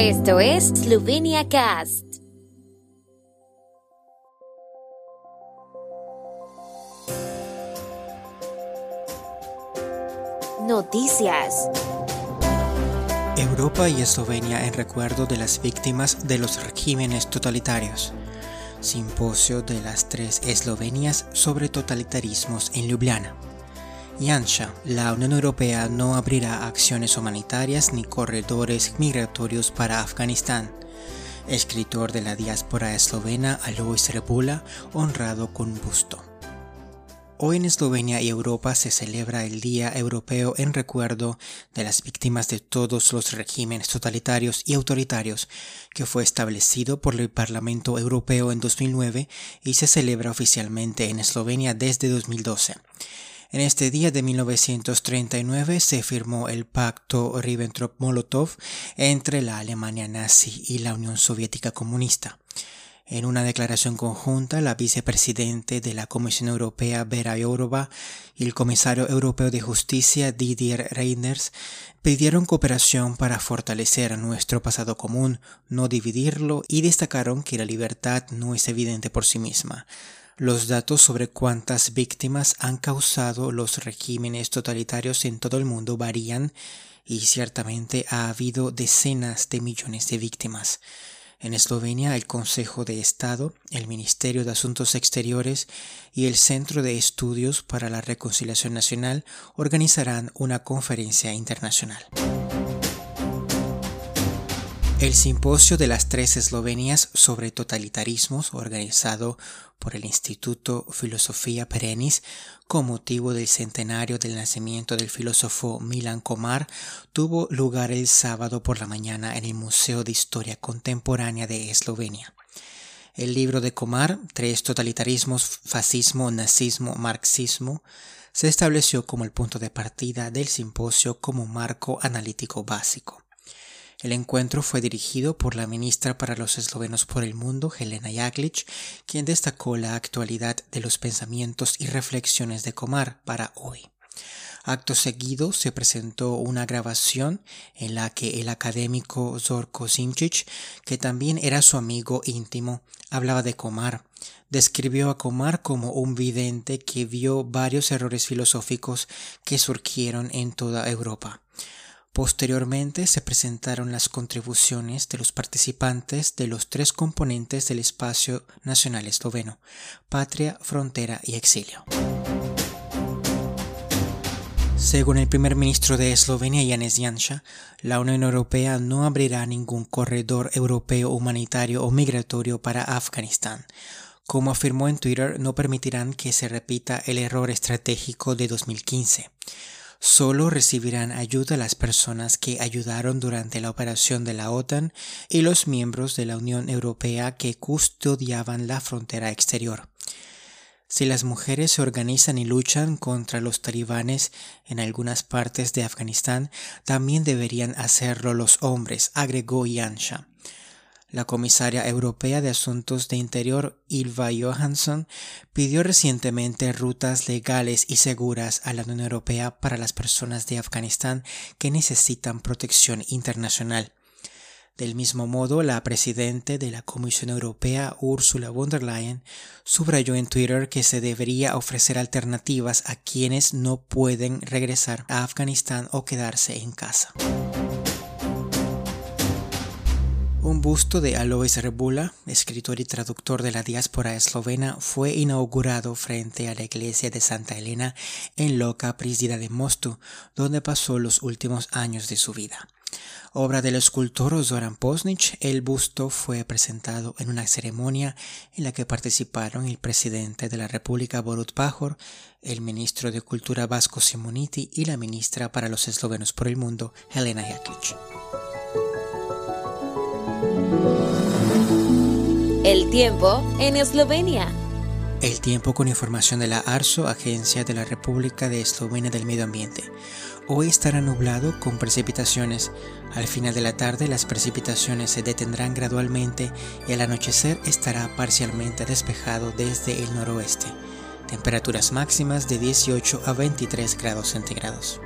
Esto es Slovenia Cast. Noticias. Europa y Eslovenia en recuerdo de las víctimas de los regímenes totalitarios. Simposio de las tres Eslovenias sobre totalitarismos en Ljubljana. Yansha, la Unión Europea no abrirá acciones humanitarias ni corredores migratorios para Afganistán. Escritor de la diáspora eslovena Alois Rebula, honrado con busto. Hoy en Eslovenia y Europa se celebra el Día Europeo en recuerdo de las víctimas de todos los regímenes totalitarios y autoritarios que fue establecido por el Parlamento Europeo en 2009 y se celebra oficialmente en Eslovenia desde 2012. En este día de 1939 se firmó el pacto Ribbentrop-Molotov entre la Alemania nazi y la Unión Soviética comunista. En una declaración conjunta, la vicepresidente de la Comisión Europea Vera Jourova y el comisario europeo de justicia Didier Reinders pidieron cooperación para fortalecer nuestro pasado común, no dividirlo y destacaron que la libertad no es evidente por sí misma. Los datos sobre cuántas víctimas han causado los regímenes totalitarios en todo el mundo varían y ciertamente ha habido decenas de millones de víctimas. En Eslovenia, el Consejo de Estado, el Ministerio de Asuntos Exteriores y el Centro de Estudios para la Reconciliación Nacional organizarán una conferencia internacional. El simposio de las tres Eslovenias sobre totalitarismos, organizado por el Instituto Filosofía Perennis con motivo del centenario del nacimiento del filósofo Milan Komar, tuvo lugar el sábado por la mañana en el Museo de Historia Contemporánea de Eslovenia. El libro de Komar, Tres totalitarismos, fascismo, nazismo, marxismo, se estableció como el punto de partida del simposio como marco analítico básico. El encuentro fue dirigido por la ministra para los eslovenos por el mundo, Helena Jaklic, quien destacó la actualidad de los pensamientos y reflexiones de Komar para hoy. Acto seguido se presentó una grabación en la que el académico Zorko Simčić, que también era su amigo íntimo, hablaba de Komar. Describió a Komar como un vidente que vio varios errores filosóficos que surgieron en toda Europa. Posteriormente se presentaron las contribuciones de los participantes de los tres componentes del espacio nacional esloveno, patria, frontera y exilio. Según el primer ministro de Eslovenia, Janez Janša, la Unión Europea no abrirá ningún corredor europeo humanitario o migratorio para Afganistán. Como afirmó en Twitter, no permitirán que se repita el error estratégico de 2015. Solo recibirán ayuda las personas que ayudaron durante la operación de la OTAN y los miembros de la Unión Europea que custodiaban la frontera exterior. Si las mujeres se organizan y luchan contra los talibanes en algunas partes de Afganistán, también deberían hacerlo los hombres, agregó Yansha. La comisaria europea de Asuntos de Interior, Ilva Johansson, pidió recientemente rutas legales y seguras a la Unión Europea para las personas de Afganistán que necesitan protección internacional. Del mismo modo, la presidenta de la Comisión Europea, Ursula von der Leyen, subrayó en Twitter que se debería ofrecer alternativas a quienes no pueden regresar a Afganistán o quedarse en casa. Un busto de Alois Rebula, escritor y traductor de la diáspora eslovena, fue inaugurado frente a la iglesia de Santa Elena en Loca Prisdida de Mostu, donde pasó los últimos años de su vida. Obra del escultor Zoran Posnich, el busto fue presentado en una ceremonia en la que participaron el presidente de la República Borut Pajor, el ministro de Cultura Vasco Simoniti y la ministra para los eslovenos por el mundo, Helena Jaklic. El tiempo en Eslovenia. El tiempo con información de la ARSO, Agencia de la República de Eslovenia del Medio Ambiente. Hoy estará nublado con precipitaciones. Al final de la tarde las precipitaciones se detendrán gradualmente y al anochecer estará parcialmente despejado desde el noroeste. Temperaturas máximas de 18 a 23 grados centígrados.